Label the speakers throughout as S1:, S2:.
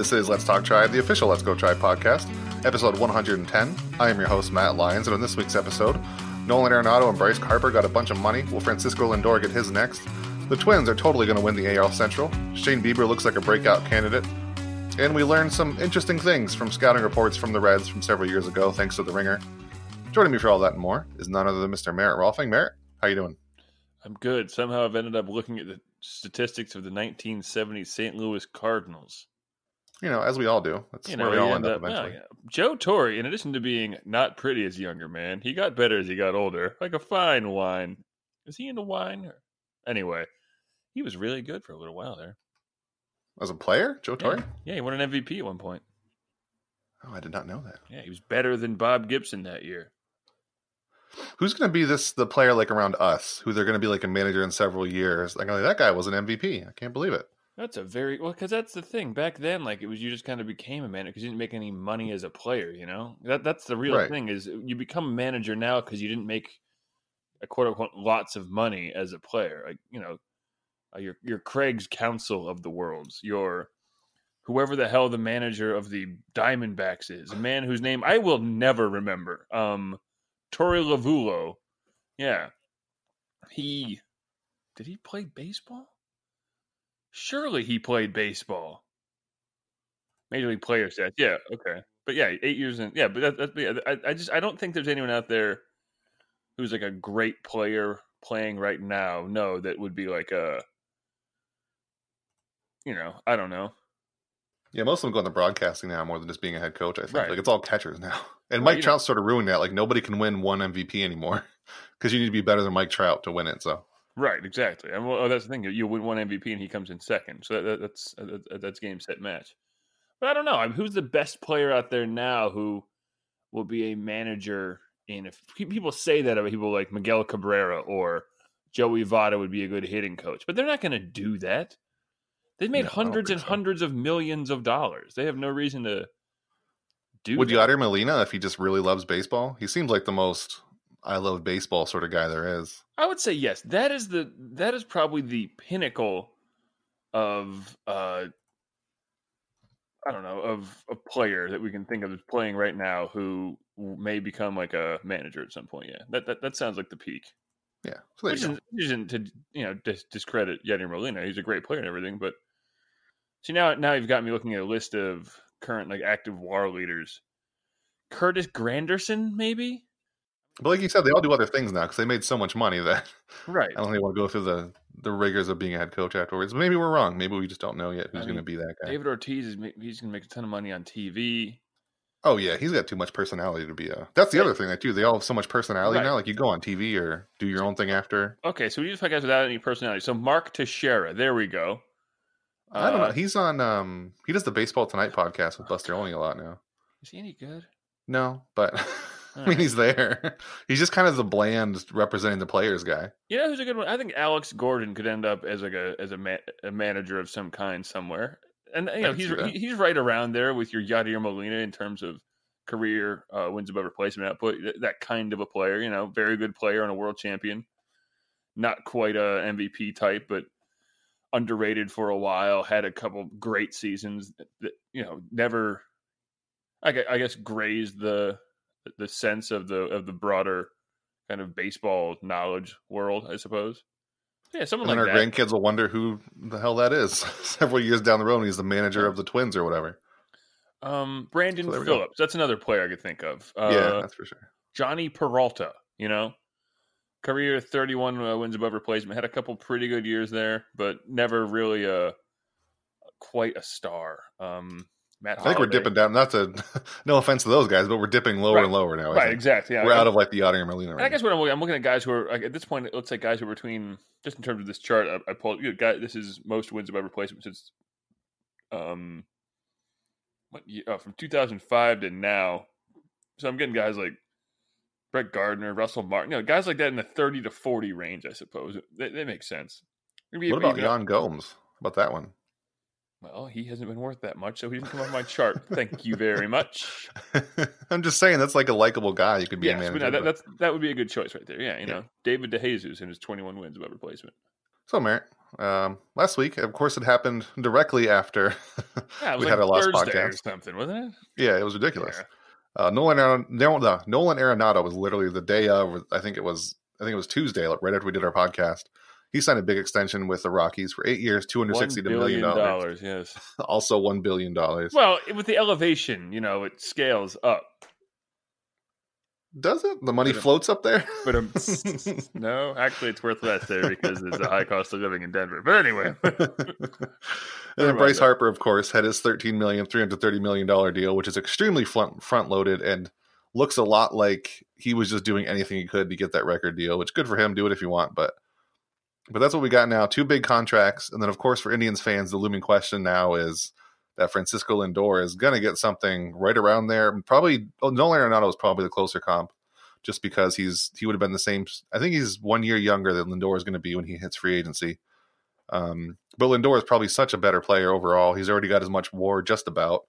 S1: This is Let's Talk Tribe, the official Let's Go Tribe podcast, episode 110. I am your host, Matt Lyons, and on this week's episode, Nolan Arenado and Bryce Harper got a bunch of money. Will Francisco Lindor get his next? The Twins are totally going to win the AL Central. Shane Bieber looks like a breakout candidate. And we learned some interesting things from scouting reports from the Reds from several years ago, thanks to the Ringer. Joining me for all that and more is none other than Mr. Merritt Rolfing. Merritt, how you doing?
S2: I'm good. Somehow I've ended up looking at the statistics of the 1970 St. Louis Cardinals.
S1: You know, as we all do. That's
S2: You
S1: where
S2: know,
S1: we all end up
S2: up-
S1: eventually.
S2: yeah. Joe Torre, in addition to being not pretty as a younger man, he got better as he got older, like a fine wine. Is he into wine? Or... Anyway, he was really good for a little while there.
S1: As a player, Joe Torre?
S2: Yeah, yeah he won an MVP at one point.
S1: Oh, I did not know that.
S2: Yeah, he was better than Bob Gibson that year.
S1: Who's going to be this the player like around us? Who they're going to be like a manager in several years? Like, like, that guy was an MVP. I can't believe it.
S2: That's a very well because that's the thing. Back then, like it was, you just kind of became a manager because you didn't make any money as a player. You know that that's the real
S1: Right.
S2: thing is you become a manager now because you didn't make a quote unquote lots of money as a player. Like you know, uh, your your Craig's Counsell of the Worlds, your whoever the hell the manager of the Diamondbacks is, a man whose name I will never remember. Um, Torey Lovullo, yeah, he did he play baseball? Surely he played baseball. Major League Player stats. Yeah, okay. But yeah, eight years in. Yeah, but that, that's yeah, I, I just I don't think there's anyone out there who's like a great player playing right now. No, that would be like a, you know, I don't know.
S1: Yeah, most of them go into broadcasting now more than just being a head coach. I think
S2: Right.
S1: like it's all catchers now. And
S2: Well,
S1: Mike
S2: know-
S1: Trout sort of ruined that. Like nobody can win one MVP anymore because you need to be better than Mike Trout to win it. So
S2: Right, exactly. And well, oh, that's the thing. You win one MVP and he comes in second. So that, that's uh, that, that's game set match. But I don't know. I mean, who's the best player out there now who will be a manager And If people say that about people like Miguel Cabrera or Joey Votto would be a good hitting coach, but they're not going to do that. They've made
S1: No,
S2: hundreds and
S1: so.
S2: hundreds of millions of dollars. They have no reason to do.
S1: would
S2: that.
S1: Yadier Molina, if he just really loves baseball, he seems like the most I love baseball sort of guy there is.
S2: I would say yes. That is the that is probably the pinnacle of uh I don't know of a player that we can think of as playing right now who may become like a manager at some point. Yeah, that that, that sounds like the peak.
S1: Yeah. So
S2: Which isn't, isn't to you know dis- discredit Yadier Molina. He's a great player and everything, but see now now you've got me looking at a list of current like active WAR leaders. Curtis Granderson, maybe.
S1: But like you said, they all do other things now because they made so much money that
S2: Right.
S1: I don't think want to go through the the rigors of being a head coach afterwards. Maybe we're wrong. Maybe we just don't know yet who's
S2: I
S1: going to be that guy.
S2: David Ortiz is he's going to make a ton of money on TV.
S1: Oh yeah, he's got too much personality to be a. That's the
S2: Yeah.
S1: other thing that too. They all have so much personality
S2: Right.
S1: now. Like you go on TV or do your own thing after.
S2: Okay, so we just podcast without any personality. So Mark Teixeira, there we go.
S1: I don't
S2: Uh,
S1: know. He's on. um He does the Baseball Tonight podcast with Buster Olney a lot now.
S2: Is he any good?
S1: No, but I mean
S2: Alright.
S1: he's there. he's just kind of the bland representing the players guy.
S2: You know who's a good one? I think Alex Gordon could end up as like a as a, ma- a manager of some kind somewhere. And you know he's he- he's right around there with your Yadier Molina in terms of career uh, wins above replacement output. Th- That kind of a player, you know, very good player and a world champion. Not quite a MVP type, but underrated for a while. Had a couple great seasons. That you know never. I I guess grazed the the sense of the of the broader kind of baseball knowledge world, I suppose. Yeah, someone
S1: And
S2: like
S1: our
S2: that.
S1: grandkids will wonder who the hell that is several years down the road. when He's the manager of the Twins or whatever.
S2: Um, Brandon
S1: So there we go.
S2: Phillips. That's another player I could think of. Uh,
S1: yeah, that's for sure.
S2: Jhonny Peralta. You know, career thirty one uh, wins above replacement. Had a couple pretty good years there, but never really a quite a star. Um, Matt.
S1: I think we're dipping down. Not to, no offense to those guys, but we're dipping lower
S2: Right.
S1: and lower now.
S2: Right. Exactly. Yeah.
S1: We're out of like the Yadier Molina.
S2: And I guess what I'm looking, I'm looking at guys who are like, at this point. It looks like guys who are between just in terms of this chart. I, I pulled. You know, guy, this is most wins above replacement since um, what uh, from 2005 to now. So I'm getting guys like Brett Gardner, Russell Martin, you know, guys like that in the 30 to 40 range. I suppose that, that makes sense.
S1: What about Yan Gomes? How about that one?
S2: Well, he hasn't been worth that much, so he didn't come off my chart. Thank you very much.
S1: I'm just saying that's like a likable guy. You could be a
S2: Yes,
S1: manager.
S2: but no, that, that's that would be a good choice right there. Yeah, you
S1: Yeah.
S2: know, David DeJesus and his 21 wins above replacement.
S1: So, Merritt, Um, last week, of course, it happened directly after
S2: Yeah,
S1: we
S2: like
S1: had our last
S2: Thursday or
S1: podcast.
S2: something, wasn't it?
S1: Yeah, it was ridiculous.
S2: Yeah.
S1: Uh, Nolan Aron- no, no, Nolan Arenado was literally the day of. I think it was. I think it was Tuesday, like right after we did our podcast. He signed a big extension with the Rockies for eight years, two hundred sixty million dollars.
S2: dollars. Yes.
S1: Also, one billion dollars.
S2: Well, with the elevation, you know, it scales up.
S1: Does it? The money
S2: But, uh,
S1: floats up there.
S2: But um, no, actually, it's worth less there because there's a high cost of living in Denver. But anyway,
S1: and then Bryce
S2: that.
S1: Harper, of course, had his thirteen million, three hundred thirty million dollar deal, which is extremely front front loaded and looks a lot like he was just doing anything he could to get that record deal. Which good for him. Do it if you want, but but that's what we got now. Two big contracts, and then of course for Indians fans, the looming question now is that Francisco Lindor is going to get something right around there. Probably oh, Nolan Arenado is probably the closer comp, just because he's he would have been the same. I think he's one year younger than Lindor is going to be when he hits free agency. Um, but Lindor is probably such a better player overall. He's already got as much WAR just about.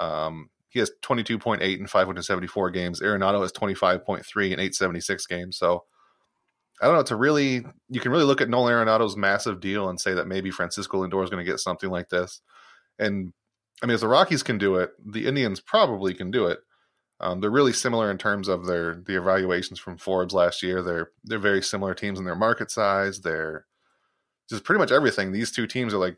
S1: Um, he has 22.8 in 574 games. Arenado has 25.3 in 876 games. So I don't know. To really, you can really look at Nolan Arenado's massive deal and say that maybe Francisco Lindor is going to get something like this. And I mean, if the Rockies can do it, the Indians probably can do it. Um, they're really similar in terms of their the evaluations from Forbes last year. They're they're very similar teams in their market size. They're just pretty much everything. These two teams are like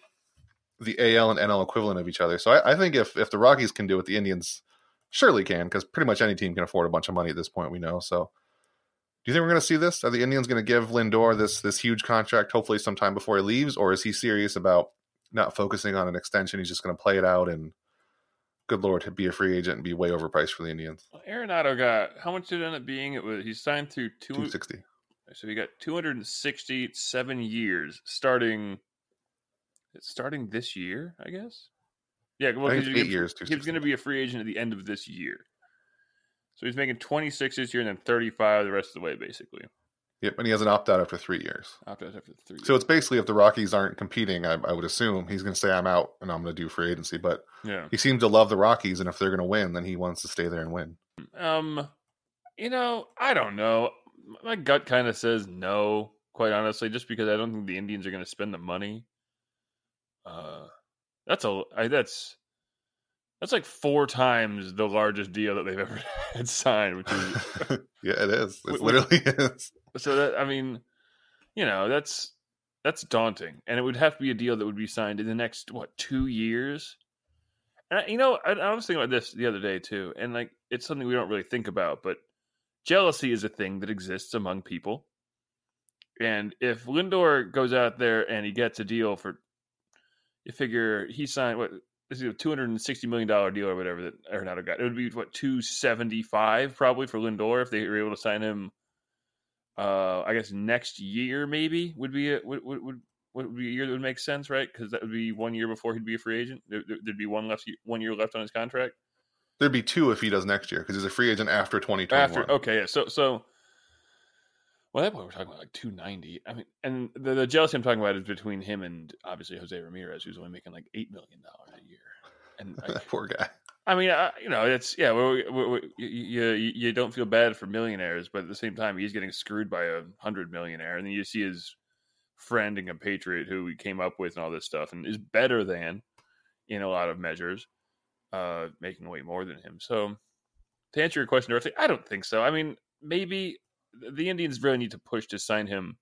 S1: the AL and NL equivalent of each other. So I, I think if if the Rockies can do it, the Indians surely can because pretty much any team can afford a bunch of money at this point. We know. So do you think we're going to see this? Are the Indians going to give Lindor this this huge contract, hopefully sometime before he leaves, or is he serious about not focusing on an extension? He's just going to play it out and. Good lord, be a free agent and be way overpriced for the Indians.
S2: Arenado got how much did it end up being? It was he signed through two,
S1: Two sixty.
S2: so he got 267 years starting. It's starting this year, I guess. Yeah, well,
S1: I think
S2: 'cause
S1: it's
S2: you
S1: eight years.
S2: He was going to be a free agent at the end of this year. So he's making 26 this year and then 35 the rest of the way, basically.
S1: Yep, and he has an opt out after three years.
S2: After after three.
S1: So it's basically if the Rockies aren't competing, I, I would assume he's going to say I'm out and I'm going to do free agency. But
S2: yeah.
S1: he seems to love the Rockies, and if they're going to win, then he wants to stay there and win.
S2: Um, you know, I don't know. My gut kind of says no, quite honestly, just because I don't think the Indians are going to spend the money. Uh, that's a I, that's that's like four times the largest deal that they've ever had signed, which is
S1: yeah, it is. It literally is.
S2: so that I mean, you know, that's that's daunting, and it would have to be a deal that would be signed in the next what two years. And I, you know, I, I was thinking about this the other day too, and like it's something we don't really think about, but jealousy is a thing that exists among people. And if Lindor goes out there and he gets a deal for, you figure he signed what is a two hundred and sixty million dollar deal or whatever that Arenado got. It would be what two seventy five probably for Lindor if they were able to sign him uh I guess next year maybe would be a, would, would would would be a year that would make sense, right? Because that would be one year before he'd be a free agent. There, there'd be one left one year left on his contract
S1: There'd be two if he does next year because he's a free agent after 2021.
S2: after. Okay, yeah. So so. Well, at that point we're talking about like two ninety. I mean, and the, the jealousy I'm talking about is between him and obviously Jose Ramirez, who's only making like eight million dollars a year. And
S1: Poor guy.
S2: I mean, uh, you know, it's yeah. We, we, we, you, you you don't feel bad for millionaires, but at the same time, he's getting screwed by a hundred millionaire, and then you see his friend and compatriot who he came up with and all this stuff, and is better than in a lot of measures, uh, making way more than him. So, to answer your question directly, I don't think so. I mean, maybe the Indians really need to push to sign him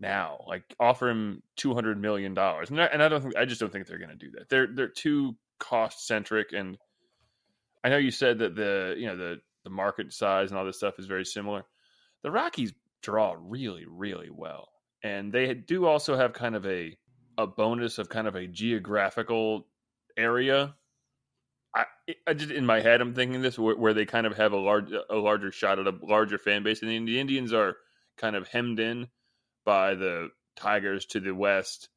S2: now, like offer him two hundred million dollars, and I, and I don't think I just don't think they're going to do that. They're they're too cost centric, and I know you said that the you know the the market size and all this stuff is very similar. The Rockies draw really really well, and they do also have kind of a a bonus of kind of a geographical area. I, just in my head I'm thinking this where, where they kind of have a large a larger shot at a larger fan base, and the, the Indians are kind of hemmed in by the Tigers to the west,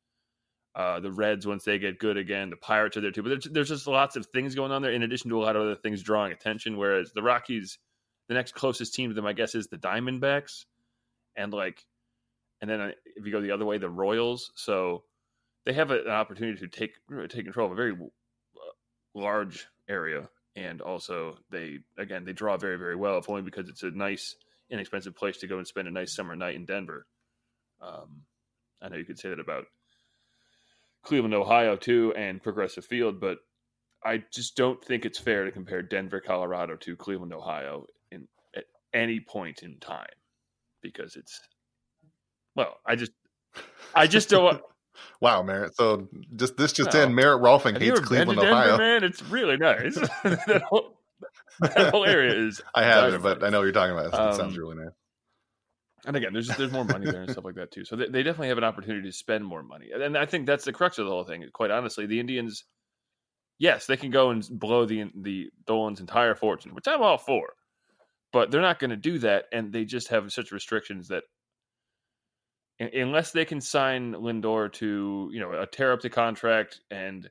S2: uh, the Reds once they get good again, the Pirates are there too. But there's, there's just lots of things going on there in addition to a lot of other things drawing attention. Whereas the Rockies, the next closest team to them, I guess, is the Diamondbacks, and like, and then uh, if you go the other way, the Royals. So they have a, an opportunity to take take control of a very uh, large area, and also they again they draw very very well, if only because it's a nice inexpensive place to go and spend a nice summer night in Denver. Um, I know you could say that about Cleveland, Ohio, too, and Progressive Field, but I just don't think it's fair to compare Denver, Colorado to Cleveland, Ohio in at any point in time because it's well, I just I just don't
S1: wow, Merritt. So just this just
S2: No.
S1: in, Merritt Rolfing
S2: Have
S1: hates Cleveland,
S2: Denver,
S1: Ohio.
S2: man? It's really nice. that, whole, that whole area is
S1: I haven't, but I know what you're talking about. It sounds
S2: Um,
S1: really nice.
S2: And again, there's there's more money there and stuff like that too. So they, they definitely have an opportunity to spend more money, and I think that's the crux of the whole thing. Quite honestly, the Indians, yes, they can go and blow the the Dolan's entire fortune, which I'm all for, but they're not going to do that, and they just have such restrictions that unless they can sign Lindor to you know a tear up the contract and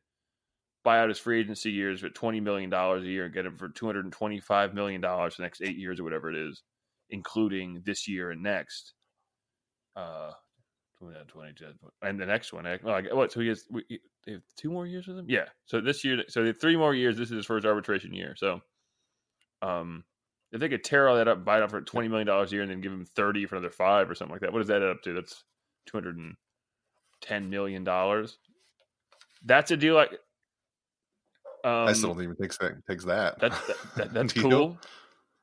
S2: buy out his free agency years at twenty million dollars a year and get him for two hundred and twenty five million dollars the next eight years or whatever it is including this year and next. Uh, 20, and the next one. eh, Oh, what? So he has they have two more years with him. Yeah. So this year, so they have three more years. This is his first arbitration year. So, um, if they could tear all that up, buy it out for twenty million dollars a year, and then give him thirty for another five or something like that, what does that add up to? That's two hundred and ten million dollars. That's a deal. Like, um,
S1: I still don't even think it takes that.
S2: that's that, that, that's cool.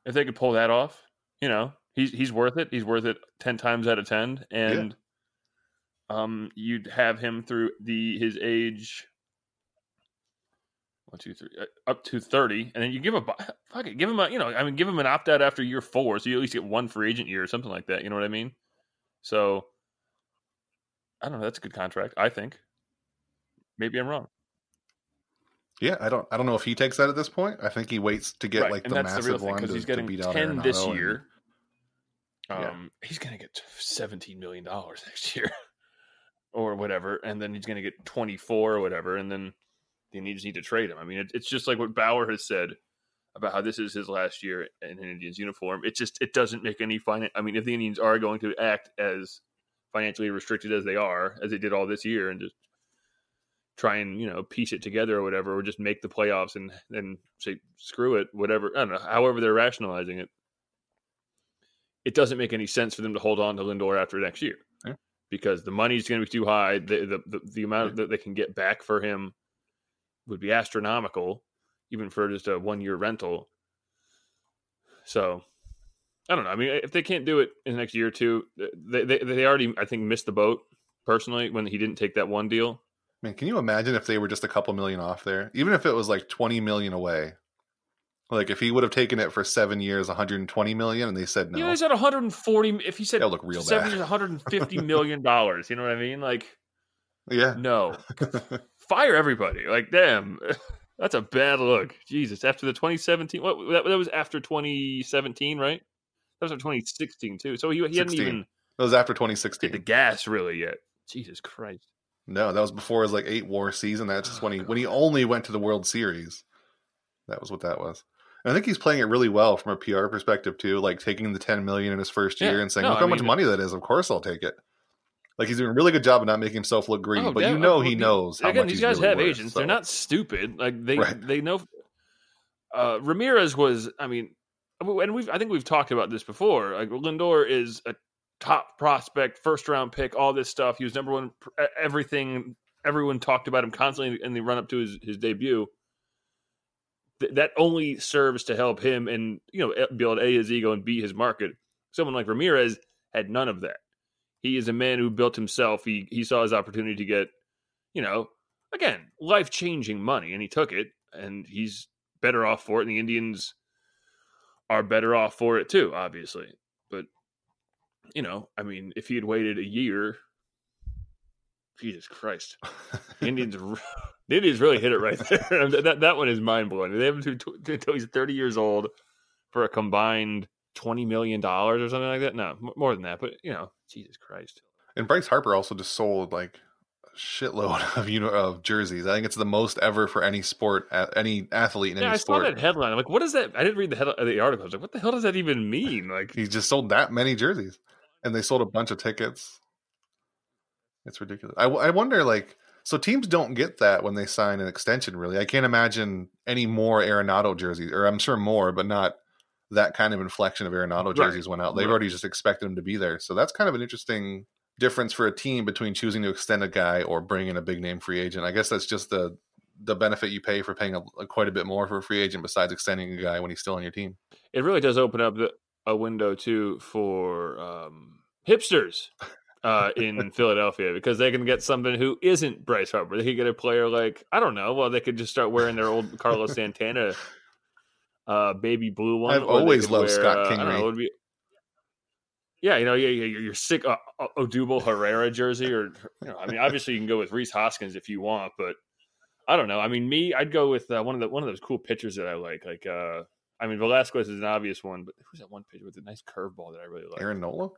S2: If they could pull that off, you know, he's he's worth it. He's worth it ten times out of ten, and um, you'd have him through the his age. One, two, three, uh, up to thirty, and then you give a fuck it, give him a you know, I mean, give him an opt out after year four, so you at least get one free agent year or something like that. You know what I mean? So, I don't know. That's a good contract, I think. Maybe I'm wrong.
S1: Yeah, I don't. I don't know if he takes that at this point. I think he waits to get
S2: Right,
S1: like
S2: and
S1: the
S2: the
S1: massive
S2: thing
S1: one
S2: because
S1: to,
S2: he's
S1: to
S2: getting
S1: beat out
S2: ten this
S1: Arenado and-
S2: year.
S1: Yeah.
S2: Um, he's going to get seventeen million dollars next year, or whatever, and then he's going to get twenty four or whatever, and then the Indians need to trade him. I mean, it, it's just like what Bauer has said about how this is his last year in an Indians uniform. It just it doesn't make any fine. I mean, if the Indians are going to act as financially restricted as they are, as they did all this year, and just try and you know piece it together or whatever, or just make the playoffs and then say screw it, whatever. I don't know. However, they're rationalizing it. It doesn't make any sense for them to hold on to Lindor after next year
S1: Yeah.
S2: because the money's going to be too high. The the the, the amount that they can get back for him would be astronomical, even for just a one year rental. So. I don't know. I mean, if they can't do it in the next year or two, they, they they already I think missed the boat personally when he didn't take that one deal.
S1: Man, can you imagine if they were just a couple million off there? Even if it was like 20 million away. Like if he would have taken it for seven years, 120 million, and they said no.
S2: You know, he's at 140. If he said
S1: That'll look real
S2: seven
S1: bad.
S2: years, 150 million dollars, you know what I mean? Like,
S1: yeah.
S2: no, fire everybody. Like, damn, that's a bad look. Jesus, after the 2017, what that, that was after 2017, right? That was in 2016 too. So he, he hadn't even
S1: That was after
S2: 2016. the gas really yet. Jesus Christ.
S1: No, that was before his like eight war season. That's just oh, when he when he only went to the World Series. That was what that was. And I think he's playing it really well from a PR perspective too, like taking the 10 million in his first year
S2: Yeah.
S1: and saying,
S2: No,
S1: "Look
S2: I
S1: how much money that is. Of course, I'll take it." Like he's doing a really good job of not making himself look greedy,
S2: Oh,
S1: but
S2: yeah,
S1: you know
S2: well,
S1: he knows how
S2: Again,
S1: much
S2: these
S1: he's
S2: guys
S1: really
S2: have
S1: worth,
S2: agents. They're not stupid. Like they
S1: Right.
S2: they know. Uh, Ramirez was. I mean, and we've. I think we've talked about this before. Like Lindor is a top prospect, first round pick, all this stuff. He was number one. Everything. Everyone talked about him constantly in the run up to his his debut. Th- that only serves to help him and you know build a his ego and b his market. Someone like Ramirez had none of that. He is a man who built himself. He he saw his opportunity to get, you know, again, life changing money, and he took it, and he's better off for it. And the Indians are better off for it too, obviously. But you know, I mean, if he had waited a year, Jesus Christ, the Indians, the Indians really hit it right there. that that one is mind blowing. They have him until he's thirty years old for a combined twenty million dollars or something like that. No, m- more than that. But you know, Jesus Christ.
S1: And Bryce Harper also just sold like a shitload of you know of jerseys. I think it's the most ever for any sport, any athlete in
S2: Yeah,
S1: any
S2: I saw
S1: sport.
S2: that headline. I'm like, what is that? I didn't read the head the article. I was like, what the hell does that even mean? Like,
S1: He just sold that many jerseys, and they sold a bunch of tickets. It's ridiculous. I, I wonder, like, so teams don't get that when they sign an extension. Really, I can't imagine any more Arenado jerseys, or I'm sure more, but not that kind of inflection of Arenado
S2: Right.
S1: jerseys went out. They've
S2: Right.
S1: already just expected him to be there, so that's kind of an interesting difference for a team between choosing to extend a guy or bring in a big name free agent. I guess that's just the the benefit you pay for paying a, a quite a bit more for a free agent besides extending a guy when he's still on your team.
S2: It really does open up the, a window too for um, hipsters uh, in Philadelphia because they can get something who isn't Bryce Harper. They could get a player like I don't know. Well, they could just start wearing their old Carlos Santana uh, baby blue one.
S1: I've always loved wear, Scott Kingery. Uh, know, be,
S2: yeah, you know, yeah, you're, you're sick uh, Odubel Herrera jersey, or you know, I mean, obviously you can go with Rhys Hoskins if you want, but I don't know. I mean, me, I'd go with uh, one of the one of those cool pitchers that I like. Like, uh, I mean, Velasquez is an obvious one, but who's that one pitcher with a nice curveball that I really like?
S1: Aaron Nola.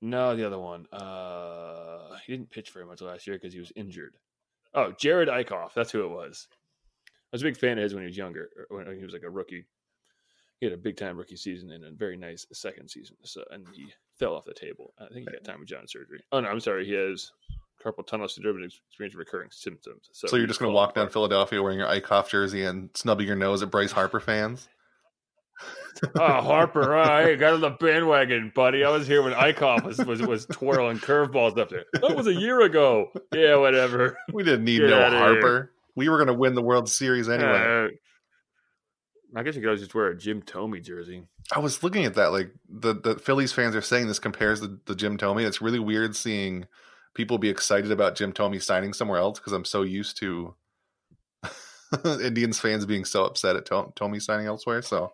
S2: No, the other one. Uh, he didn't pitch very much last year because he was injured. Oh, Jerad Eickhoff. That's who it was. I was a big fan of his when he was younger, er, when he was like a rookie. He had a big time rookie season and a very nice second season. So, and he fell off the table. I think he got Tommy John surgery. Oh no, I'm sorry. He has carpal tunnel syndrome and experience recurring symptoms.
S1: So, so you're just going to walk down Philadelphia wearing your Eickhoff jersey and snubbing your nose at Bryce Harper fans?
S2: oh, Harper, I got on the bandwagon, buddy. I was here when Eickhoff was, was, was twirling curveballs up there. That was a year ago. Yeah, whatever.
S1: We didn't need Get no Harper. We were going to win the World Series anyway.
S2: Uh, I guess you could always just wear a Jim Thome jersey.
S1: I was looking at that. Like the, the Phillies fans are saying this compares the, the Jim Thome. It's really weird seeing people be excited about Jim Thome signing somewhere else because I'm so used to Indians fans being so upset at Thome signing elsewhere. So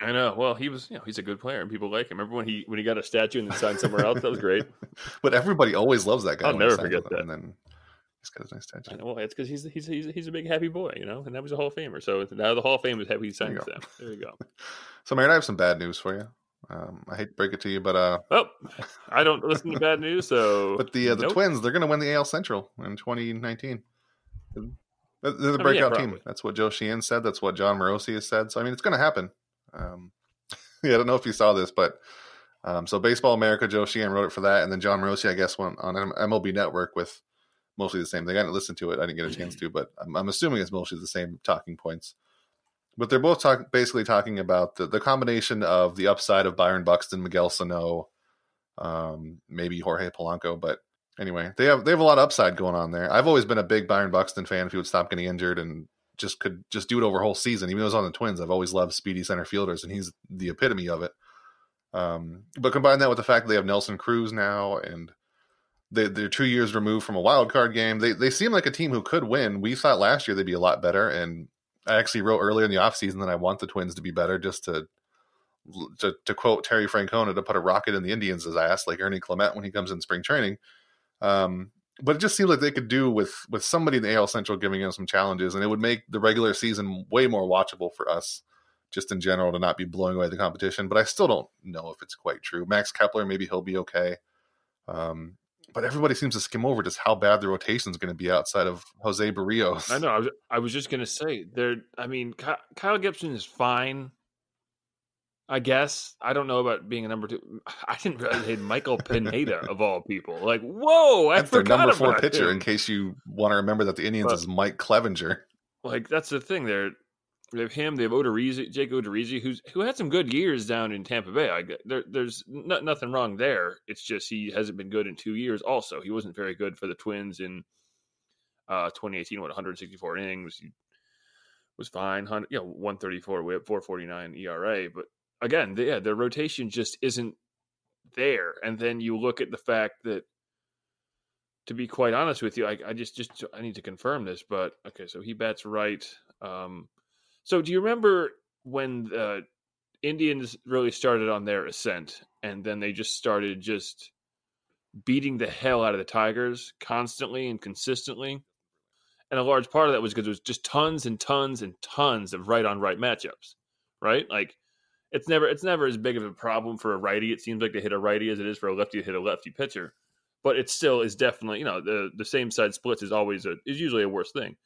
S2: I know. Well, he was, you know, he's a good player and people like him. Remember when he when he got a statue and then signed somewhere else? That was great.
S1: but everybody always loves that guy.
S2: I'll never forget that.
S1: And then he's got a nice statue.
S2: Know, well, it's because he's, he's he's he's a big happy boy, you know, and that was a Hall of Famer. So now the Hall of Fame is happy he signed them. There you go.
S1: so, Mayor, I have some bad news for you. Um, I hate to break it to you, but uh,
S2: well, I don't listen to bad news. So,
S1: but the uh, the nope. Twins, they're going to win the AL Central in 2019. They're the breakout I mean, yeah, team. That's what Joe Sheehan said. That's what Jon Morosi has said. So, I mean, it's going to happen. Um, yeah, I don't know if you saw this, but um, so Baseball America, Joe Sheehan wrote it for that, and then Jon Morosi, I guess, went on MLB Network with mostly the same thing. I didn't listen to it; I didn't get a chance to, but I'm, I'm assuming it's mostly the same talking points. But they're both talk, basically talking about the, the combination of the upside of Byron Buxton, Miguel Sano, um, maybe Jorge Polanco. But anyway, they have they have a lot of upside going on there. I've always been a big Byron Buxton fan. If he would stop getting injured and just could just do it over a whole season. Even though he's on the Twins, I've always loved speedy center fielders, and he's the epitome of it. Um, but combine that with the fact that they have Nelson Cruz now, and they, are two years removed from a wild card game. They they seem like a team who could win. We thought last year they'd be a lot better, and I actually wrote earlier in the offseason that I want the Twins to be better, just to, to to quote Terry Francona to put a rocket in the Indians' ass, like Ernie Clement when he comes in spring training. Um, but it just seemed like they could do with with somebody in the AL Central giving them some challenges, and it would make the regular season way more watchable for us, just in general, to not be blowing away the competition. But I still don't know if it's quite true. Max Kepler, maybe he'll be okay. Um, but everybody seems to skim over just how bad the rotation is going to be outside of Jose Berrios.
S2: I know. I was, I was just going to say there. I mean, Kyle Gibson is fine. I guess I don't know about being a number two. I didn't realize they had Michael Pineda of all people. Like, whoa! I
S1: that's their number four pitcher. Him. In case you want to remember that the Indians but, is Mike Clevinger.
S2: Like that's the thing. They're they have him. They have Odorizzi, Jake Odorizzi, who's who had some good years down in Tampa Bay. I, there, there's nothing wrong there. It's just he hasn't been good in two years. Also, he wasn't very good for the Twins in uh, 2018. What 164 innings. Was fine. You know, 134 whip, 449 ERA, but again, the, yeah, their rotation just isn't there. And then you look at the fact that, to be quite honest with you, I, I just just I need to confirm this, but okay, so he bats right. Um, so do you remember when the Indians really started on their ascent, and then they just started just beating the hell out of the Tigers constantly and consistently? And a large part of that was because there was just tons and tons and tons of right on right matchups, right? Like it's never it's never as big of a problem for a righty. It seems like to hit a righty as it is for a lefty to hit a lefty pitcher. But it still is definitely, you know, the the same side splits is always a is usually a worse thing.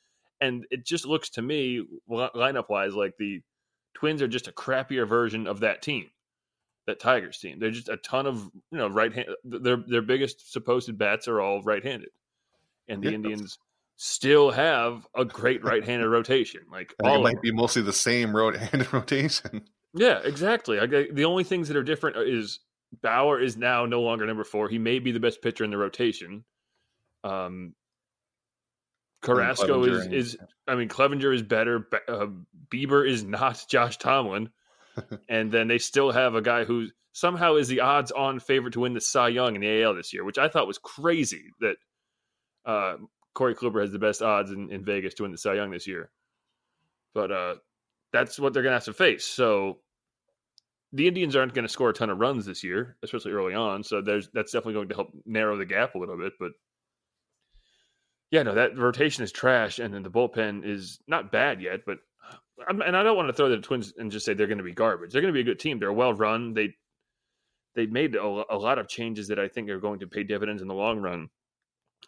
S2: And it just looks to me lineup wise like the Twins are just a crappier version of that team. That Tigers team. They're just a ton of, you know, right hand their their biggest supposed bats are all right-handed. And the yeah. Indians still have a great right-handed rotation. Like
S1: it might be mostly the same right-handed rotation.
S2: Yeah, exactly. I, the only things that are different is Bauer is now no longer number four. He may be the best pitcher in the rotation. Um, Carrasco is is I mean Clevinger is better. Uh, Bieber is not Josh Tomlin, and then they still have a guy who somehow is the odds-on favorite to win the Cy Young in the AL this year, which I thought was crazy. That uh, Corey Kluber has the best odds in, in Vegas to win the Cy Young this year, but uh, that's what they're going to have to face. So the Indians aren't going to score a ton of runs this year, especially early on. So there's that's definitely going to help narrow the gap a little bit. But yeah, no, that rotation is trash, and then the bullpen is not bad yet. But and I don't want to throw the Twins and just say they're going to be garbage. They're going to be a good team. They're well run. They they made a, a lot of changes that I think are going to pay dividends in the long run,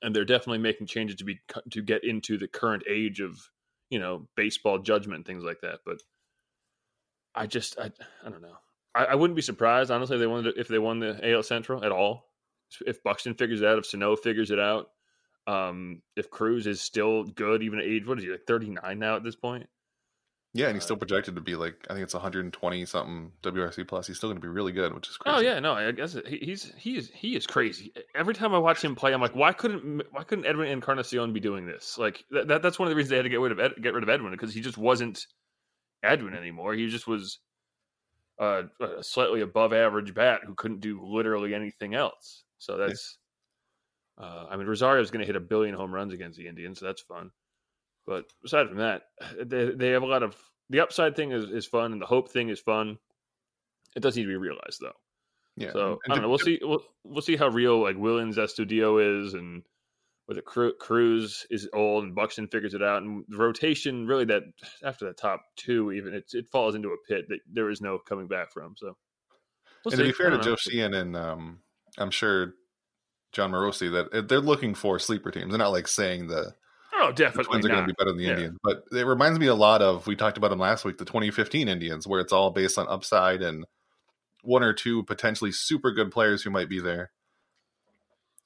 S2: and they're definitely making changes to be to get into the current age of you know baseball judgment things like that. But I just I I don't know. I, I wouldn't be surprised, honestly, if they won the, if they won the AL Central at all. If Buxton figures it out, if Sano figures it out, um, if Cruz is still good, even at age what is he like thirty nine now at this point?
S1: Yeah, and he's still uh, projected to be like I think it's 120 something WRC plus. He's still going to be really good, which is oh, crazy.
S2: Oh yeah, no, I guess he's he is he is crazy. Every time I watch him play, I'm like, why couldn't why couldn't Edwin Encarnacion be doing this? Like that, that that's one of the reasons they had to get rid of Ed, get rid of Edwin because he just wasn't Edwin anymore. He just was uh, a slightly above average bat who couldn't do literally anything else. So that's. Uh, I mean, Rosario is going to hit a billion home runs against the Indians, so that's fun. But aside from that, they they have a lot of the upside thing is, is fun and the hope thing is fun. It does need to be realized though. Yeah. So I don't know. We'll see. We'll, we'll see how real like Willians Astudillo is and whether Cruz is old and Buxton figures it out, and the rotation really that after the top two, even it it falls into a pit that there is no coming back from. So,
S1: we'll and see. to be fair to Joe Sheehan and um, I'm sure Jon Morosi that uh, they're looking for sleeper teams. They're not like saying the
S2: oh definitely
S1: the Twins are going to be better than the yeah. Indians, but it reminds me a lot of we talked about them last week, the 2015 Indians, where it's all based on upside and one or two potentially super good players who might be there.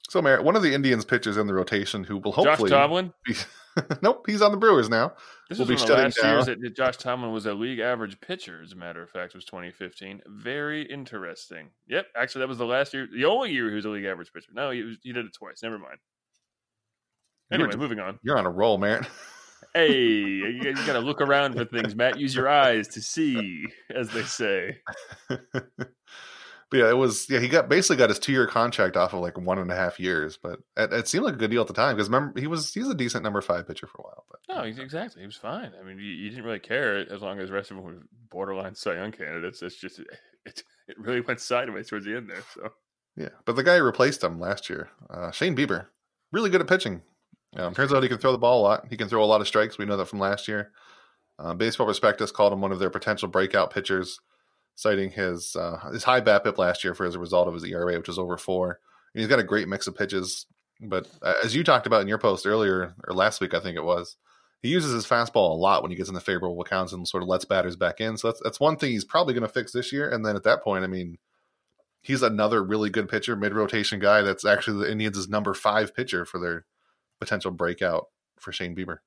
S1: So, Merritt, one of the Indians pitchers in the rotation who will hopefully.
S2: Josh Tomlin?
S1: Be, nope, he's on the Brewers now.
S2: This will be one of the last down. years that Josh Tomlin was a league average pitcher, as a matter of fact, was 2015. Very interesting. Yep, actually, that was the last year, the only year he was a league average pitcher. No, he, was, he did it twice. Never mind. Anyway,
S1: just,
S2: moving on.
S1: You're on a roll, man.
S2: hey, you, you got to look around for things, Matt. Use your eyes to see, as they say.
S1: But yeah, it was yeah. He got basically got his two year contract off of like one and a half years, but it, it seemed like a good deal at the time because remember he was he's a decent number five pitcher for a while. But
S2: no, exactly, he was fine. I mean, you, you, didn't really care as long as the rest of them were borderline Cy Young candidates. It's just it it really went sideways towards the end there. So
S1: yeah, but the guy who replaced him last year, uh, Shane Bieber, really good at pitching. Um, turns out he can throw the ball a lot. He can throw a lot of strikes. We know that from last year. Uh, Baseball Prospectus called him one of their potential breakout pitchers citing his uh, his high BABIP last year for as a result of his ERA, which was over four. And he's got a great mix of pitches. But as you talked about in your post earlier or last week, I think it was, he uses his fastball a lot when he gets in the favorable accounts and sort of lets batters back in. So that's that's one thing he's probably going to fix this year. And then at that point, I mean, he's another really good pitcher, mid rotation guy. That's actually the Indians' number five pitcher for their potential breakout for Shane Bieber.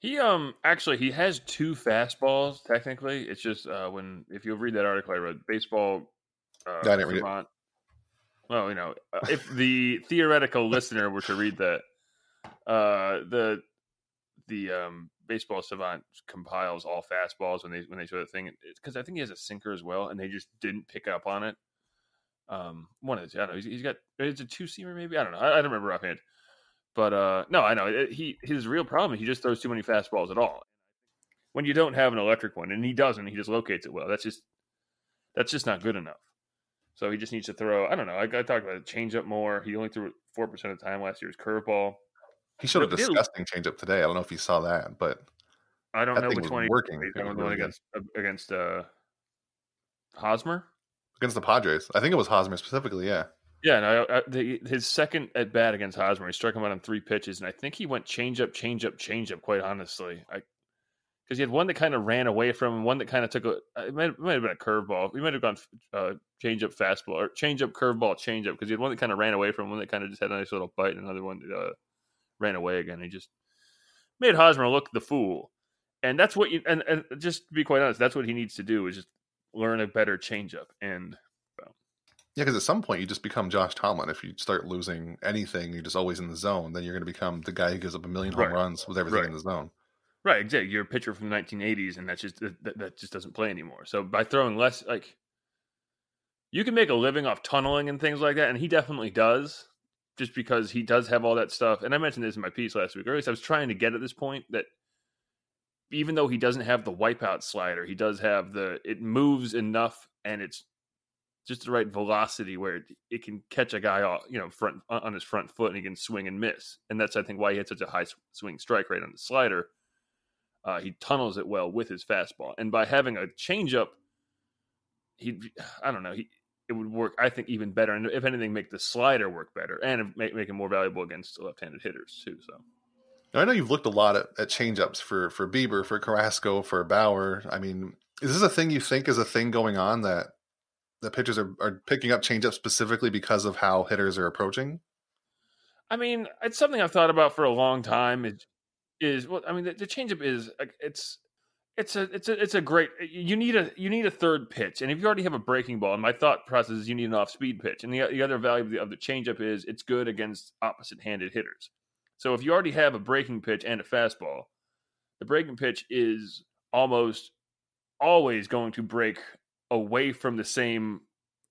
S2: He um actually he has two fastballs. Technically, it's just uh, when if you read that article I read, baseball. Uh, I didn't read it. Well, you know, uh, if the theoretical listener were to read that, uh, the the um, baseball savant compiles all fastballs when they when they show the thing because I think he has a sinker as well, and they just didn't pick up on it. Um, one of the I don't know. he's, he's got it's a two seamer maybe. I don't know. I, I don't remember offhand. But uh, no, I know he his real problem. Is he just throws too many fastballs at all. When you don't have an electric one, and he doesn't, he just locates it well. That's just that's just not good enough. So he just needs to throw. I don't know. I, I talked about change up more. He only threw four percent of the time last year's curveball.
S1: He showed a disgusting change up today. I don't know if you saw that, but
S2: I don't know which one. Working. He, the one against against uh, Hosmer
S1: against the Padres. I think it was Hosmer specifically. Yeah.
S2: Yeah, no, I, the, his second at bat against Hosmer, he struck him out on three pitches, and I think he went change up, change up, change up. Quite honestly, because he had one that kind of ran away from him, one that kind of took a. Uh, it might, it might have been a curveball. We might have gone uh, change up, fastball, or change up, curveball, change up. Because he had one that kind of ran away from him, one that kind of just had a nice little bite, and another one that uh, ran away again. He just made Hosmer look the fool, and that's what you. And, and just to be quite honest, that's what he needs to do is just learn a better changeup and
S1: Yeah, because at some point you just become Josh Tomlin. If you start losing anything, you're just always in the zone. Then you're going to become the guy who gives up a million home
S2: Right.
S1: runs with everything
S2: Right.
S1: in the zone.
S2: Right, exactly. You're a pitcher from the 1980s, and that's just that, that just doesn't play anymore. So by throwing less, like you can make a living off tunneling and things like that, and he definitely does, just because he does have all that stuff. And I mentioned this in my piece last week. Or at least I was trying to get at this point that even though he doesn't have the wipeout slider, he does have the it moves enough, and it's just the right velocity where it, it can catch a guy off, you know, front on his front foot, and he can swing and miss. And that's I think why he had such a high swing strike rate on the slider. Uh, he tunnels it well with his fastball, and by having a changeup, he I don't know he it would work I think even better, and if anything, make the slider work better and make make it more valuable against left-handed hitters too. So
S1: I know you've looked a lot at, at changeups for for Bieber, for Carrasco, for Bauer. I mean, is this a thing you think is a thing going on that that pitchers are, are picking up changeups specifically because of how hitters are approaching?
S2: I mean, it's something I've thought about for a long time. Is is well, I mean, the, the changeup is it's it's a it's a it's a great. You need a you need a third pitch, and if you already have a breaking ball, and my thought process is you need an off speed pitch, and the the other value of the, of the changeup is it's good against opposite handed hitters. So if you already have a breaking pitch and a fastball, the breaking pitch is almost always going to break away from the same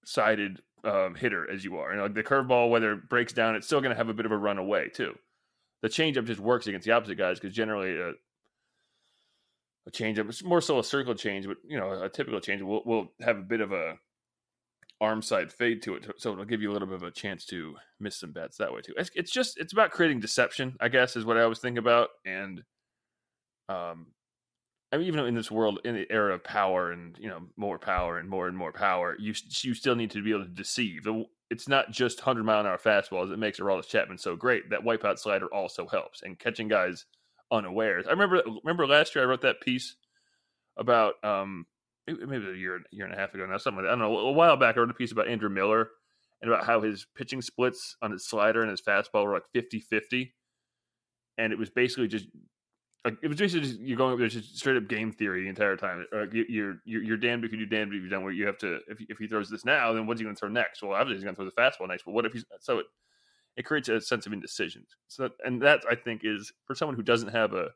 S2: sided um, hitter as you are. And like the curveball, whether it breaks down, it's still going to have a bit of a run away too. The changeup just works against the opposite guys because generally a, a changeup, it's more so a circle change, but you know a typical change will will have a bit of a arm side fade to it, so it'll give you a little bit of a chance to miss some bets that way too. It's, it's just it's about creating deception, I guess, is what I always think about, and um, I mean, even in this world, in the era of power and you know more power and more and more power, you you still need to be able to deceive. It's not just hundred mile an hour fastballs that makes Aroldis Chapman so great. That wipeout slider also helps, and catching guys unawares. I remember remember last year I wrote that piece about um maybe a year year and a half ago now something like. I don't know a while back I wrote a piece about Andrew Miller and about how his pitching splits on his slider and his fastball were like 50-50 and it was basically just like it was basically just, you're going up there just straight up game theory the entire time. Like you, you're you're you're damned if you do, damned if you don't. Where you have to if if he throws this now, then what's he going to throw next? Well, obviously he's going to throw the fastball next. But what if he's so it it creates a sense of indecision. So and that I think is for someone who doesn't have a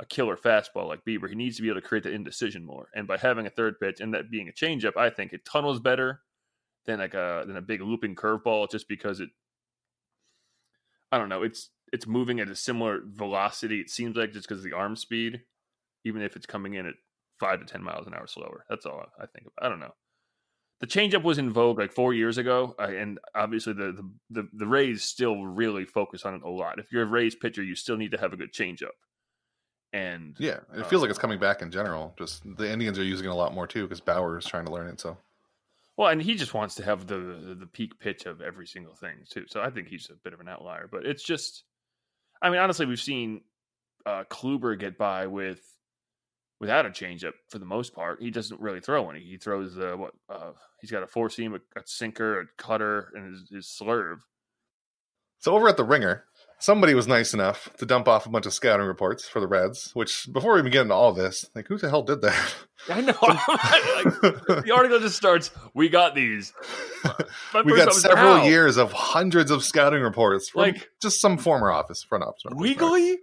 S2: a killer fastball like Bieber, he needs to be able to create the indecision more. And by having a third pitch and that being a changeup, I think it tunnels better than like a than a big looping curveball, just because it. I don't know. It's it's moving at a similar velocity. It seems like just because of the arm speed, even if it's coming in at five to ten miles an hour slower. That's all I think. Of. I don't know. The changeup was in vogue like four years ago, and obviously the, the the the Rays still really focus on it a lot. If you're a Rays pitcher, you still need to have a good changeup. And
S1: Yeah, it
S2: Uh,
S1: feels like it's coming back in general. Just the Indians are using it a lot more too because Bauer is trying to learn it. So
S2: Well, and he just wants to have the the peak pitch of every single thing too. So I think he's a bit of an outlier. But it's just, I mean, honestly, we've seen uh, Kluber get by with without a changeup for the most part. He doesn't really throw any. He throws uh, what uh, he's got a four seam, a, a sinker, a cutter, and his, his slurve.
S1: So over at the Ringer, somebody was nice enough to dump off a bunch of scouting reports for the Reds. Which before we even get into all this, like who the hell did that?
S2: I know. like, the article just starts. We got these. My
S1: we got several
S2: how?
S1: years of hundreds of scouting reports from
S2: Like-
S1: just some former office front office.
S2: Legally,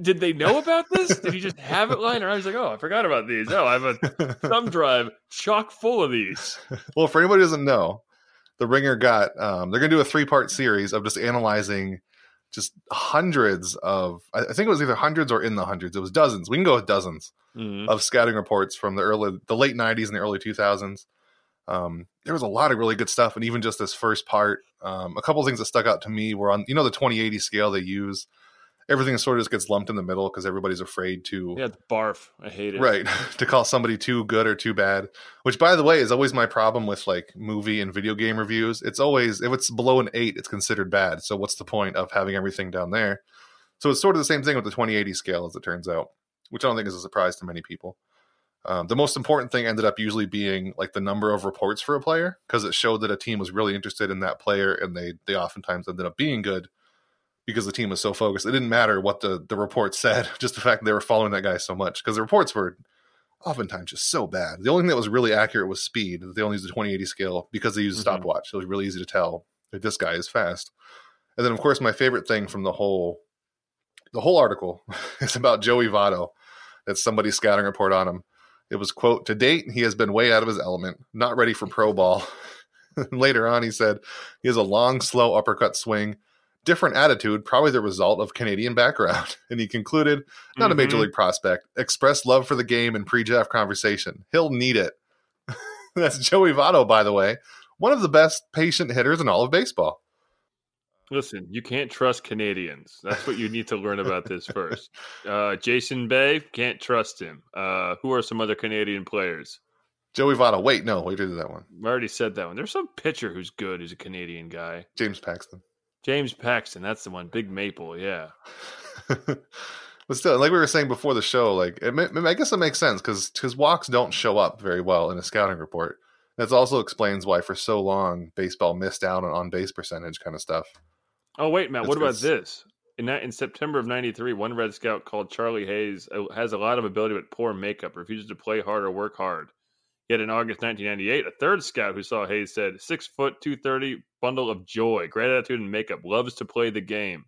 S2: did they know about this? Did he just have it lying around? He's like, oh, I forgot about these. Oh, I have a thumb drive chock full of these.
S1: well, for anybody who doesn't know, the Ringer got um, they're going to do a three part series of just analyzing just hundreds of I think it was either hundreds or in the hundreds. It was dozens. We can go with dozens
S2: Mhm.
S1: of scouting reports from the early the late 90s and the early 2000s. Um, there was a lot of really good stuff, and even just this first part, um, a couple of things that stuck out to me were on you know the 2080 scale they use. Everything sort of just gets lumped in the middle because everybody's afraid to
S2: Yeah, it's barf. I hate it.
S1: right to call somebody too good or too bad which by the way is always my problem with like movie and video game reviews. It's always if it's below an 8 it's considered bad. So what's the point of having everything down there? So it's sort of the same thing with the 2080 scale as it turns out which i don't think is a surprise to many people. Um, the most important thing ended up usually being like the number of reports for a player because it showed that a team was really interested in that player and they they oftentimes ended up being good because the team was so focused. It didn't matter what the the report said, just the fact that they were following that guy so much because the reports were oftentimes just so bad. The only thing that was really accurate was speed. They only used the 2080 scale because they used a
S2: Mhm.
S1: stopwatch. So it was really easy to tell that this guy is fast. And then, of course, my favorite thing from the whole the whole article is about Joey Votto. That's somebody's scouting report on him. It was quote to date he has been way out of his element, not ready for pro ball. Later on, he said he has a long, slow uppercut swing, different attitude, probably the result of Canadian background. And he concluded, not a major
S2: Mhm.
S1: league prospect, expressed love for the game in pre-draft conversation. He'll need it. That's Joey Votto, by the way, one of the best patient hitters in all of baseball.
S2: Listen, you can't trust Canadians. That's what you need to learn about this first. Uh, Jason Bay, can't trust him. Uh, who are some other Canadian players?
S1: Joey Votto. Wait, no, we did that one.
S2: I already said that one. There's some pitcher who's good, who's a Canadian guy.
S1: James Paxton.
S2: James Paxton, that's the one. Big Maple, yeah.
S1: but still, like we were saying before the show, like it I guess it makes sense because because walks don't show up very well in a scouting report. That also explains why for so long baseball missed out on on base percentage kind of stuff.
S2: Oh wait, Matt.
S1: That's
S2: What about this? In that, in September of '93, one Red Scout called Charlie Hayes uh, has a lot of ability but poor makeup, refuses to play hard or work hard. Yet in August 1998, a third scout who saw Hayes said, six foot, 230, bundle of joy, great attitude and makeup, loves to play the game.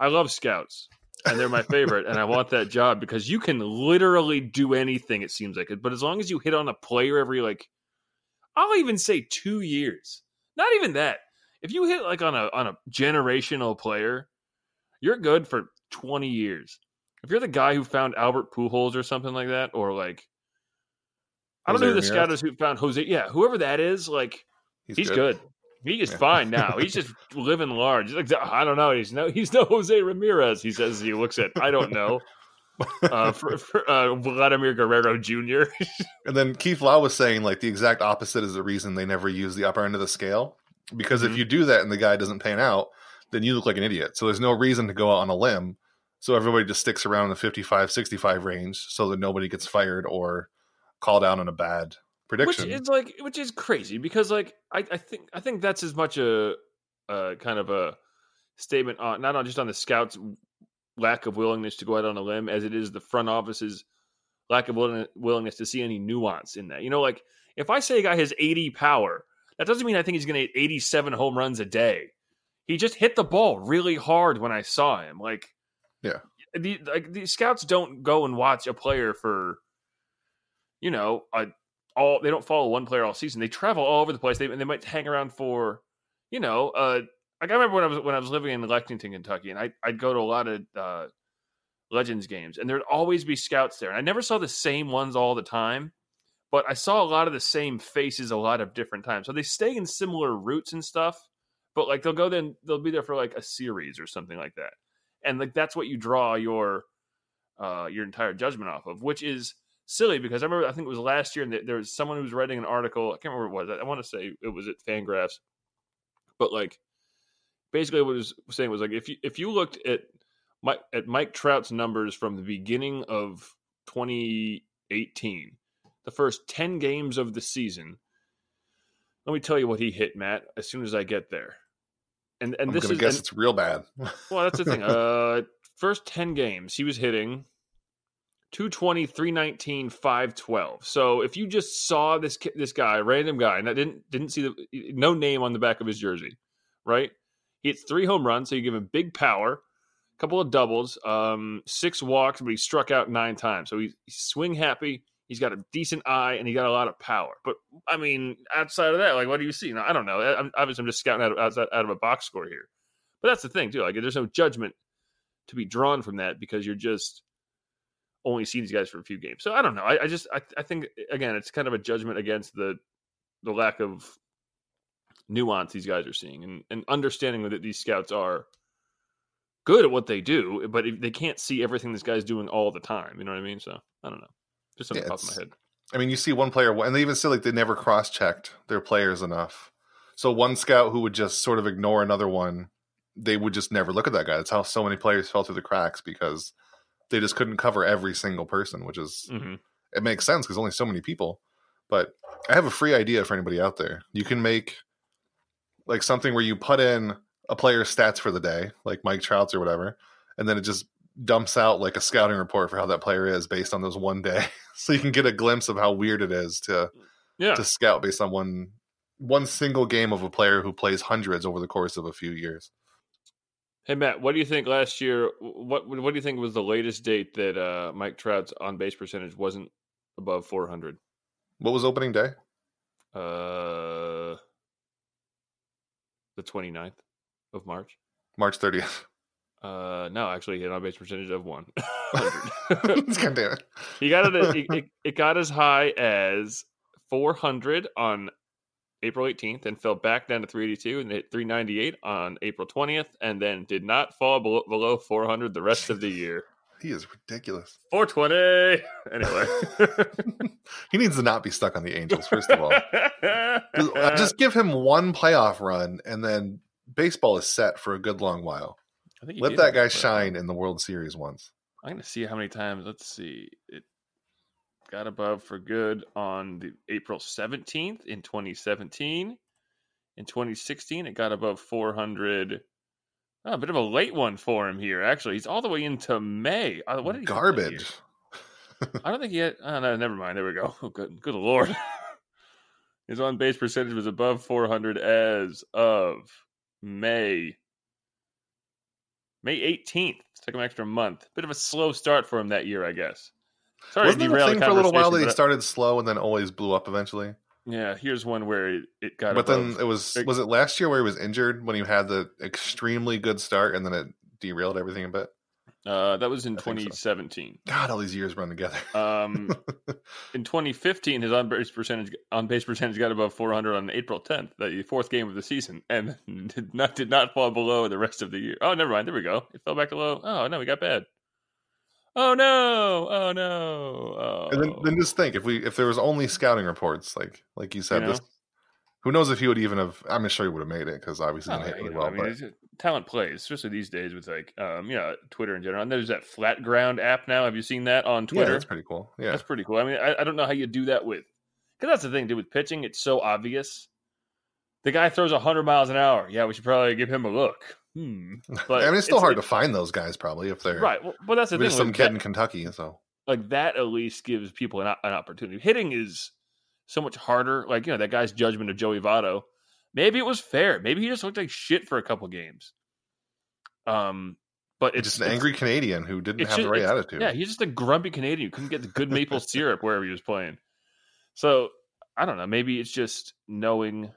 S2: I love scouts, and they're my favorite, and I want that job because you can literally do anything, it seems like. it. But as long as you hit on a player every, like, I'll even say two years, not even that. If you hit like on a on a generational player, you're good for 20 years. If you're the guy who found Albert Pujols or something like that, or like I don't
S1: Jose
S2: know who the
S1: Ramirez?
S2: scout is who found Jose. Yeah, whoever that is, like he's, good. He is
S1: Yeah.
S2: fine now. He's just living large. He's like I don't know. He's no he's no Jose Ramirez. He says he looks at I don't know. Uh, for, for uh, Vladimir Guerrero Jr.
S1: And then Keith Law was saying like the exact opposite is the reason they never use the upper end of the scale. Because
S2: Mhm.
S1: if you do that and the guy doesn't pan out, then you look like an idiot. So there's no reason to go out on a limb. So everybody just sticks around the 55, 65 range so that nobody gets fired or called out on a bad
S2: which is like which is crazy because like I, I think I think that's as much a, a kind of a statement on not on just on the scouts lack of willingness to go out on a limb as it is the front office's lack of willing, willingness to see any nuance in that. You know, like if I say a guy has 80 power, that doesn't mean I think he's going to hit 87 home runs a day. He just hit the ball really hard when I saw him. Like,
S1: Yeah.
S2: the like the scouts don't go and watch a player for, you know, a, all they don't follow one player all season. They travel all over the place. They and they might hang around for, you know, uh, like I remember when I was when I was living in Lexington, Kentucky, and I I'd go to a lot of uh, Legends games, and there'd always be scouts there. And I never saw the same ones all the time, but I saw a lot of the same faces a lot of different times. So they stay in similar routes and stuff, but like they'll go then they'll be there for like a series or something like that, and like that's what you draw your uh your entire judgment off of, which is silly because I remember I think it was last year and there was someone who was writing an article. I can't remember what it was. I want to say it was at Fangraphs, but like basically what it was saying was like if you if you looked at Mike at Mike Trout's numbers from the beginning of 2018, the first 10 games of the season. Let me tell you what he hit, Matt. As soon as I get there, and and
S1: I'm
S2: this is
S1: guess
S2: and-
S1: it's real bad.
S2: well, that's the thing. Uh, first 10 games, he was hitting 220, 319, 512. So if you just saw this this guy, random guy, and I didn't didn't see the no name on the back of his jersey, right? He hits three home runs, so you give him big power, a couple of doubles, um, six walks, but he struck out nine times. So he's, he's swing happy. He's got a decent eye and he got a lot of power. But I mean, outside of that, like, what do you see? Now, I don't know. I'm, obviously, I'm just scouting out of, out of a box score here. But that's the thing too. Like, there's no judgment to be drawn from that because you're just only seeing these guys for a few games. So I don't know. I, I just I, I think again, it's kind of a judgment against the the lack of nuance these guys are seeing and, and understanding that these scouts are good at what they do, but they can't see everything this guy's doing all the time. You know what I mean? So I don't know. Just something
S1: Yeah,
S2: popped in my head.
S1: I mean, you see one player, and they even say like they never cross checked their players enough. So one scout who would just sort of ignore another one, they would just never look at that guy. That's how so many players fell through the cracks because they just couldn't cover every single person, which is
S2: hmm
S1: it makes sense because only so many people. But I have a free idea for anybody out there. You can make like something where you put in a player's stats for the day, like Mike Trout's or whatever, and then it just dumps out like a scouting report for how that player is based on those one day, so you can get a glimpse of how weird it is to
S2: Yeah.
S1: to scout based on one one single game of a player who plays hundreds over the course of a few years.
S2: Hey Matt, what do you think last year? What what do you think was the latest date that uh, Mike Trout's on base percentage wasn't above 400?
S1: What was opening day?
S2: Uh, the 29th of March.
S1: March 30th.
S2: Uh, no, actually, he had on base percentage of one.
S1: God damn it.
S2: he got it, it, it. It got as high as 400 on April 18th, and fell back down to 382, and hit 398 on April 20th, and then did not fall below, below 400 the rest of the year.
S1: He is ridiculous.
S2: 420. Anyway,
S1: He needs to not be stuck on the Angels, first of all. Just, uh, just give him one playoff run, and then baseball is set for a good long while.
S2: I think
S1: Let that guy
S2: a
S1: shine in the World Series once.
S2: I'm going to see how many times. Let's see. It got above for good on the April 17th in 2017. In 2016, it got above 400. Oh, a bit of a late one for him here. Actually, he's all the way into May. Uh, What did he hit that year?
S1: Garbage.
S2: I don't think he had. Oh, no, never mind. There we go. Oh, good, good lord. His on base percentage was above 400 as of May. May 18th. Took him an extra month. Bit of a slow start for him that year, I guess. Sorry
S1: Wasn't there a thing for a little while that he started slow and then always blew up eventually?
S2: Yeah, here's one where it, it got
S1: But
S2: above.
S1: then it was was it last year where he was injured when he had the extremely good start and then it derailed everything a bit?
S2: uh, that was in
S1: I think so.
S2: 2017.
S1: God, all these years run together.
S2: Um, in 2015, his on base percentage on base percentage got above 400 on April 10th, the fourth game of the season, and did not did not fall below the rest of the year. Oh, never mind. There we go. It fell back to low. Oh no, we got bad. Oh no! Oh no! Oh.
S1: And then, then just think if we if there was only scouting reports like like you said
S2: You know?
S1: this who knows if he would even have I'm sure he would have made it because obviously
S2: Oh,
S1: he
S2: yeah,
S1: hit
S2: you
S1: really
S2: know,
S1: well
S2: I mean,
S1: but
S2: talent plays, especially these days with like, um, you know, Twitter in general. And there's that Flat Ground app now. Have you seen that on Twitter?
S1: yeah that's pretty cool yeah
S2: That's pretty cool. I mean, I, I don't know how you do that with, because that's the thing, dude. With pitching, it's so obvious. The guy throws hundred miles an hour. Yeah, we should probably give him a look. Hmm. But
S1: I mean it's still
S2: it's-
S1: hard
S2: it-
S1: to find those guys probably if they're
S2: Right. Well, but that's the thing.
S1: some
S2: like,
S1: kid
S2: that,
S1: in Kentucky so
S2: like that at least gives people an, an opportunity. Hitting is so much harder. Like you know that guy's judgment of Joey Votto. Maybe it was fair. Maybe he just looked like shit for a couple games. Um, but
S1: it's just an
S2: it's-
S1: angry Canadian who didn't have the right attitude
S2: Yeah, he's just a grumpy Canadian who couldn't get the good maple syrup wherever he was playing. So I don't know. Maybe it's just knowing.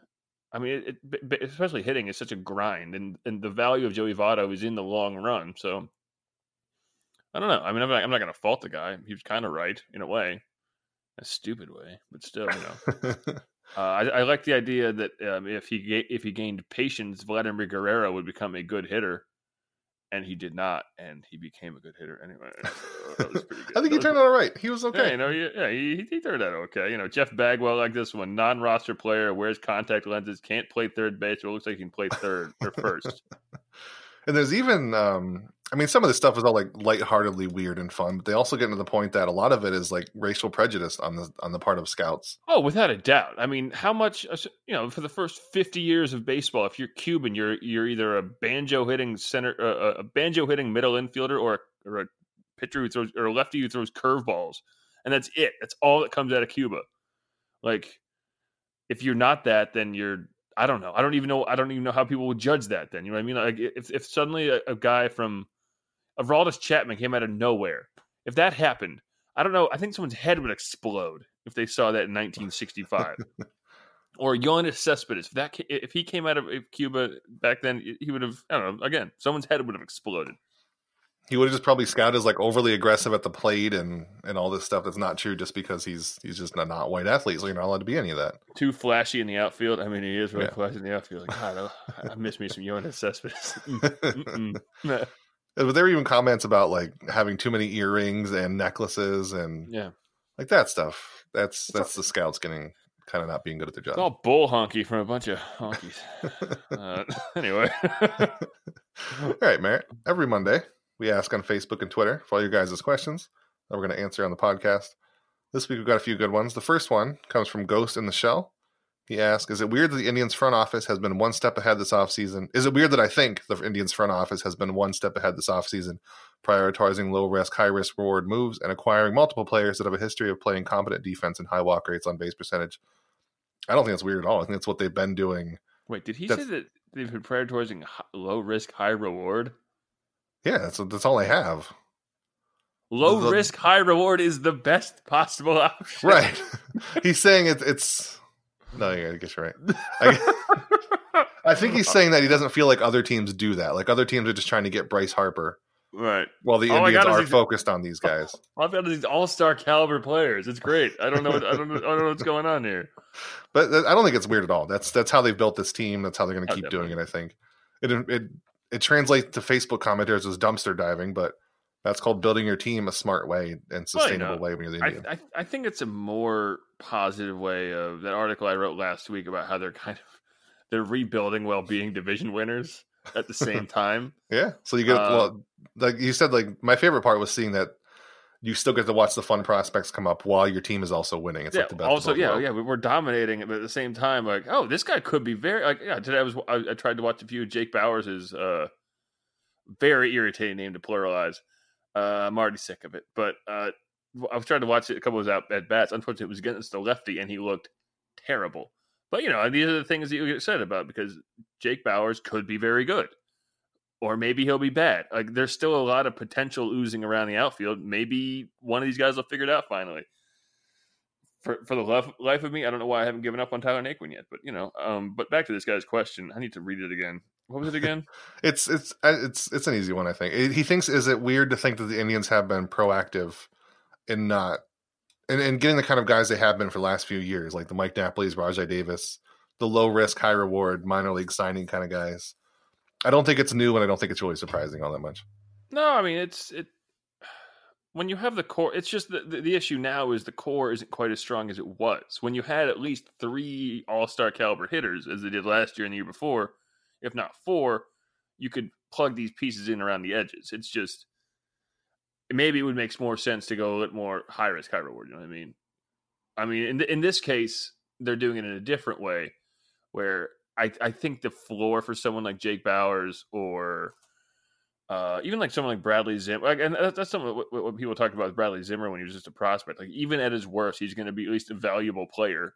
S2: I mean, it, it, especially hitting is such a grind, and and the value of Joey Votto is in the long run. So I don't know. I mean, I'm not, I'm not going to fault the guy. He was kind of right in a way, a stupid way, but still, you know. Uh, I, I like the idea that um, if he ga- if he gained patience, Vladimir Guerrero would become a good hitter, and he did not, and he became a good hitter anyway. So that was pretty good.
S1: I think he turned out all right he was
S2: Yeah,
S1: okay
S2: you know, he, yeah, he, he turned out okay. You know, Jeff Bagwell like this one, non-roster player, wears contact lenses, can't play third base, but looks like he can play third or first.
S1: And there's even, um, I mean, some of this stuff is all like lightheartedly weird and fun, but they also get into the point that a lot of it is like racial prejudice on the on the part of scouts.
S2: Oh, without a doubt. I mean, how much uh, you know for the first fifty years of baseball, if you're Cuban, you're you're either a banjo hitting center, uh, a banjo hitting middle infielder, or a, or a pitcher who throws or a lefty who throws curveballs, and that's it. That's all that comes out of Cuba. Like, if you're not that, then you're. I don't know. I don't even know. I don't even know how people would judge that. Then you know what I mean? Like, if if suddenly a, a guy from Aroldis Chapman came out of nowhere, if that happened, I don't know. I think someone's head would explode if they saw that in 1965. or Yoenis Cespedes, if that if he came out of Cuba back then, he would have. I don't know. Again, someone's head would have exploded.
S1: He would have just probably scouted as like overly aggressive at the plate and and all this stuff that's not true just because he's he's just a not white athlete, so you're not allowed to be any of that.
S2: Too flashy in the outfield. I mean, he is really
S1: Yeah.
S2: flashy in the outfield. Like, God, I, I miss me some Yoenis Cespedes.
S1: But there were even comments about like having too many earrings and necklaces and
S2: yeah,
S1: like that stuff. That's that's the scouts getting kind of not being good at their
S2: it's
S1: job.
S2: all bull honky from a bunch of honkies. Uh, anyway,
S1: All right, Merritt. Every Monday, we ask on Facebook and Twitter for all your guys' questions that we're going to answer on the podcast. This week, we've got a few good ones. The first one comes from Ghost in the Shell. He asks, Is it weird that the Indians front office has been one step ahead this offseason? Is it weird that I think the Indians front office has been one step ahead this offseason prioritizing low risk, high risk reward moves, and acquiring multiple players that have a history of playing competent defense and high walk rates on base percentage. I don't think that's weird at all. I think that's what they've been doing.
S2: Wait, did he
S1: That's-
S2: say that they've been prioritizing low risk, high reward?
S1: Yeah, that's that's all they have.
S2: Low
S1: The-
S2: risk, high reward is the best possible option.
S1: Right. he's saying it, it's. No, yeah, I guess you're right. I, I think he's saying that he doesn't feel like other teams do that. Like other teams are just trying to get Bryce Harper,
S2: right.
S1: while the
S2: All
S1: Indians are
S2: these-
S1: focused on these guys.
S2: I've got these all star caliber players. It's great. I don't know. What, I don't. I don't know what's going on here.
S1: But I don't think it's weird at all. That's that's how they've built this team. That's how they're going to
S2: Oh,
S1: keep doing it. I think it it it translates to Facebook commenters as dumpster diving, but that's called building your team a smart way and sustainable way when you're the
S2: I, I I think it's a more positive way of that article I wrote last week about how they're kind of they're rebuilding while being division winners at the same time.
S1: yeah. So you get well, like you said, like my favorite part was seeing that you still get to watch the fun prospects come up while your team is also winning. It's
S2: yeah.
S1: like the best.
S2: also, yeah,
S1: worlds.
S2: yeah, we- we're dominating, but at the same time, like, oh, this guy could be very like. Yeah, today I was I, I tried to watch a few of Jake Bauers' uh, very irritating name to pluralize. Uh, I'm already sick of it, but uh, I was trying to watch it, a couple of his out at bats. Unfortunately, it was against the lefty, and he looked terrible. But you know, these are the things that you get excited about because Jake Bauers could be very good, or maybe he'll be bad. Like there's still a lot of potential oozing around the outfield. Maybe one of these guys will figure it out finally. For for the life, life of me, I don't know why I haven't given up on Tyler Naquin yet. But you know, um, but back to this guy's question. I need to read it again. What was it again?
S1: It's it's uh, it's it's an easy one. I think he thinks is it weird to think that the Indians have been proactive in not and in getting the kind of guys they have been for the last few years, like the Mike Napoli's, Rajai Davis, the low risk, high reward, minor league signing kind of guys. I don't think it's new, and I don't think it's really surprising all that much.
S2: No, I mean it's it. When you have the core, it's just the, the the issue now is the core isn't quite as strong as it was. When you had at least three All Star caliber hitters, as they did last year and the year before, if not four, you could plug these pieces in around the edges. It's just maybe it would make more sense to go a little more high risk, high reward. You know what I mean? I mean, in in this case, they're doing it in a different way, where I I think the floor for someone like Jake Bauers or uh, even like someone like Bradley Zimmer, like, and that's, that's something what, what, people talked about with Bradley Zimmer when he was just a prospect. Like even at his worst, he's going to be at least a valuable player.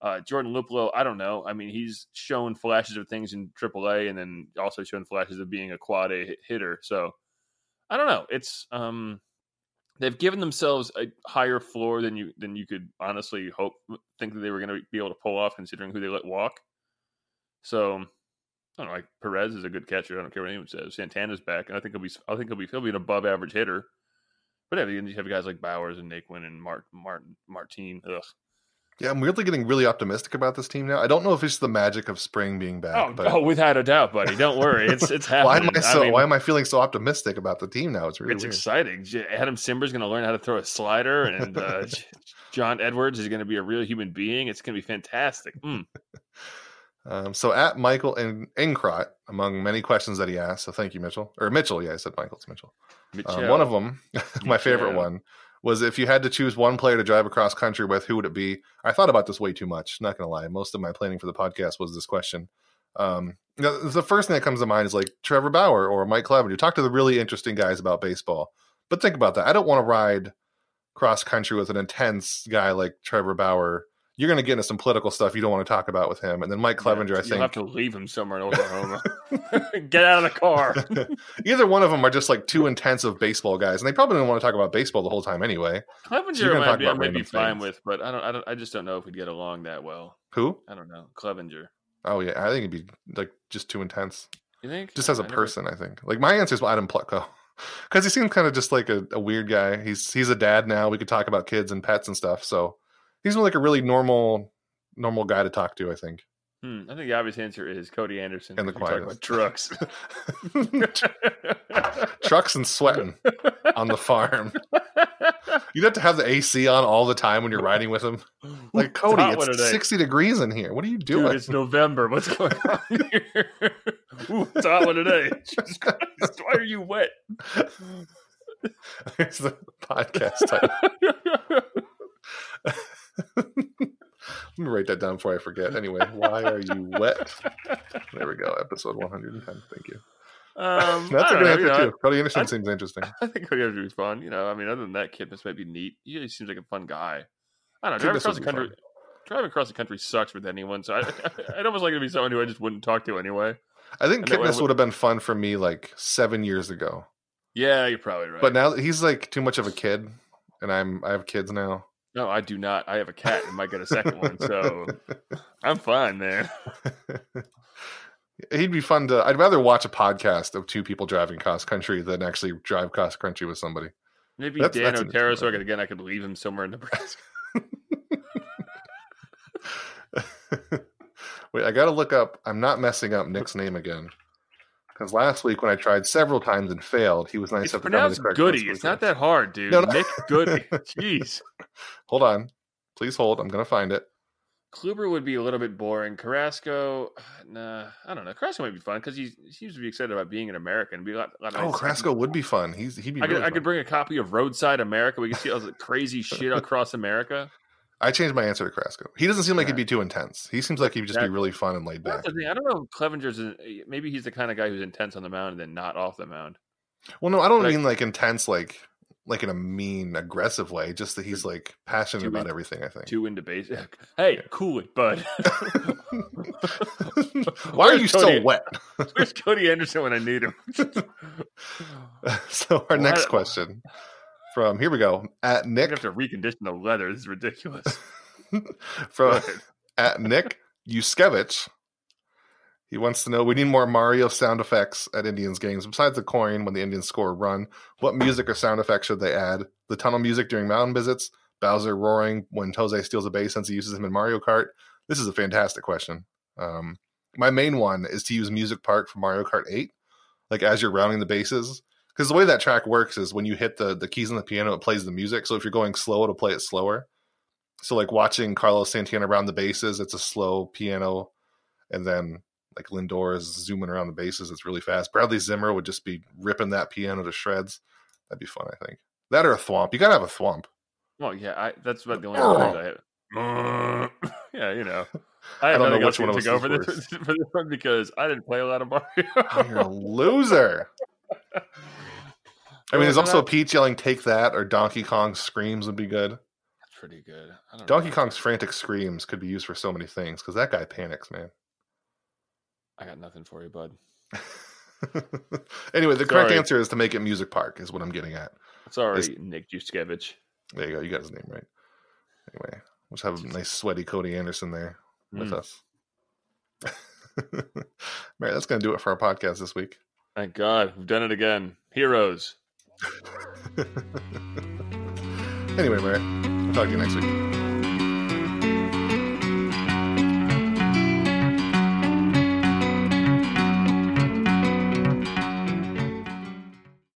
S2: Uh, Jordan Luplow, I don't know. I mean, he's shown flashes of things in AAA, and then also shown flashes of being a quad A hitter. So I don't know. It's um, they've given themselves a higher floor than you than you could honestly hope think that they were going to be able to pull off, considering who they let walk. So I don't know, like Perez is a good catcher. I don't care what anyone says. Santana's back, and I think he'll be. I think he'll be. He'll be an above average hitter. But yeah, you have guys like Bauers and Naquin and Mart, Martin Martin. Ugh.
S1: Yeah, I'm weirdly getting really optimistic about this team now. I don't know if it's the magic of spring being back,
S2: Oh,
S1: but
S2: oh, without a doubt, buddy. Don't worry. It's it's happening.
S1: why am I so?
S2: mean,
S1: why am I feeling so optimistic about the team now? It's really
S2: it's
S1: weird.
S2: exciting. Adam Cimber's going to learn how to throw a slider, and uh, Jon Edwards is going to be a real human being. It's going to be fantastic. Mm.
S1: Um, so at Michael and Encrot, among many questions that he asked, so thank you, Mitchell. Or Mitchell, yeah, I said Michael, it's Mitchell. Um, one of them, my favorite one, was if you had to choose one player to drive across country with, who would it be? I thought about this way too much, not to lie. Most of my planning for the podcast was this question. Um, the the first thing that comes to mind is like Trevor Bauer or Mike Clevinger. Talk to the really interesting guys about baseball. But think about that. I don't want to ride cross country with an intense guy like Trevor Bauer. You're going to get into some political stuff you don't want to talk about with him. And then Mike Clevinger,
S2: Yeah,
S1: I think.
S2: You'll have to leave him somewhere in Oklahoma. Get out of the car.
S1: either one of them are just like two intensive baseball guys, and they probably don't want to talk about baseball the whole time anyway.
S2: Clevinger
S1: You're
S2: might be, I might be fine with, but I don't, I don't. I just don't know if we'd get along that well.
S1: Who?
S2: I don't know. Clevinger.
S1: Oh yeah, I think it'd be like just too intense.
S2: You think?
S1: Just as a
S2: I never-
S1: person, I think. Like my answer is Adam Plutko. Oh, because he seems kind of just like a, a weird guy. He's he's a dad now. We could talk about kids and pets and stuff. So he's like a really normal normal guy to talk to. I think.
S2: Hmm, I think the obvious answer is Cody Anderson.
S1: And the
S2: because we talk
S1: quietest.
S2: about trucks.
S1: Trucks and sweating on the farm. You'd have to have the AC on all the time when you're riding with him. Like Cody,
S2: one
S1: it's 60 degrees in here. What are you doing?
S2: Dude, it's November. What's going on here? Ooh, it's hot one today. Jesus Christ, why are you wet?
S1: It's the podcast title. Let me write that down before I forget. Anyway, why are you wet? There we go. Episode 110. Thank you.
S2: Um,
S1: That's
S2: I
S1: a good
S2: know,
S1: answer
S2: you know,
S1: too. Cody Anderson
S2: I-
S1: seems interesting.
S2: I think Cody Anderson would be fun. You know, I mean, other than that, Kipnis might be neat. He seems like a fun guy. I don't know. Driving across the country,
S1: fun.
S2: driving across the country sucks with anyone. So I, I'd almost like to be someone who I just wouldn't talk to anyway.
S1: I think
S2: And I
S1: Kipnis
S2: would-
S1: would have been fun for me like seven years ago.
S2: Yeah, you're probably right.
S1: But now he's like too much of a kid, and I'm I have kids now.
S2: No, I do not. I have a cat and might get a second one, so I'm fine, man.
S1: He'd be fun to. I'd rather watch a podcast of two people driving cross country than actually drive cross country with somebody.
S2: Maybe
S1: That's-
S2: Dan
S1: that's
S2: Otero, so again, I could leave him somewhere in Nebraska.
S1: Wait, I gotta look up. I'm not messing up Nick's name again. Because last week when I tried several times and failed, he was nice
S2: It's
S1: enough to tell me the
S2: pronounced
S1: correct
S2: Goody. It's not that hard, dude.
S1: No, no.
S2: Nick Goody. Jeez.
S1: Hold on, please hold. I'm gonna find it.
S2: Kluber would be a little bit boring. Carrasco, nah, I don't know. Carrasco might be fun because he seems to be excited about being an American. It'd be a lot, a lot
S1: Oh,
S2: nice.
S1: Carrasco would be fun. He's he'd be.
S2: I could,
S1: really
S2: I could bring a copy of Roadside America. We could see all the crazy shit across America.
S1: I changed my answer to Carrasco. He doesn't seem like
S2: Yeah.
S1: he'd be too intense. He seems like he'd just be really fun and laid back.
S2: I don't know if Clevinger's eh, maybe he's the kind of guy who's intense on the mound and then not off the mound.
S1: Well, no, I don't
S2: Like-
S1: mean like intense, like like in a mean, aggressive way. Just that he's like passionate about
S2: in-
S1: everything. I think.
S2: too into base. Eh, hey, cool it, bud.
S1: Why are you so
S2: Cody?
S1: wet?
S2: Where's Cody Anderson when I need him?
S1: so our next
S2: What?
S1: question from here we go at Nick
S2: have to recondition the leather. This is ridiculous.
S1: from at Nick Yuskevich. He wants to know we need more Mario sound effects at Indians games. Besides the coin when the Indians score a run, what music or sound effects should they add? The tunnel music during mountain visits, Bowser roaring when Tose steals a base since he uses him in Mario Kart. This is a fantastic question. Um, my main one is to use Music Park for Mario Kart 8, like as you're rounding the bases. Because the way that track works is when you hit the, the keys on the piano, it plays the music. So if you're going slow, it'll play it slower. So like watching Carlos Santana around the bases, it's a slow piano, and then like Lindor is zooming around the bases, it's really fast. Bradley Zimmer would just be ripping that piano to shreds. That'd be fun, I think. That or a thwomp. You gotta have a thwomp.
S2: Well, yeah, I, that's about the only words I have. yeah, you know. I, have
S1: don't know
S2: nothing
S1: which
S2: else
S1: one
S2: to
S1: was
S2: go for
S1: his
S2: this, for this one because I didn't play a lot of Mario.
S1: Oh, you're a loser. I mean, there's also Peach yelling "Take that" or Donkey Kong screams would be good.
S2: That's pretty good.
S1: Donkey
S2: know.
S1: Kong's frantic screams could be used for so many things because that guy panics, man.
S2: I got nothing for you, bud.
S1: anyway, the correct answer is to make it Music Park, is what I'm getting at.
S2: Sorry,
S1: Is-
S2: Nick Juskevich.
S1: There you go. You got his name right. Anyway, let's have a nice sweaty Cody Anderson there with
S2: Mm.
S1: us. Mary, that's going to do it for our podcast this week.
S2: Thank God, we've done it again. Heroes.
S1: anyway, Mary, we'll talk to you next week.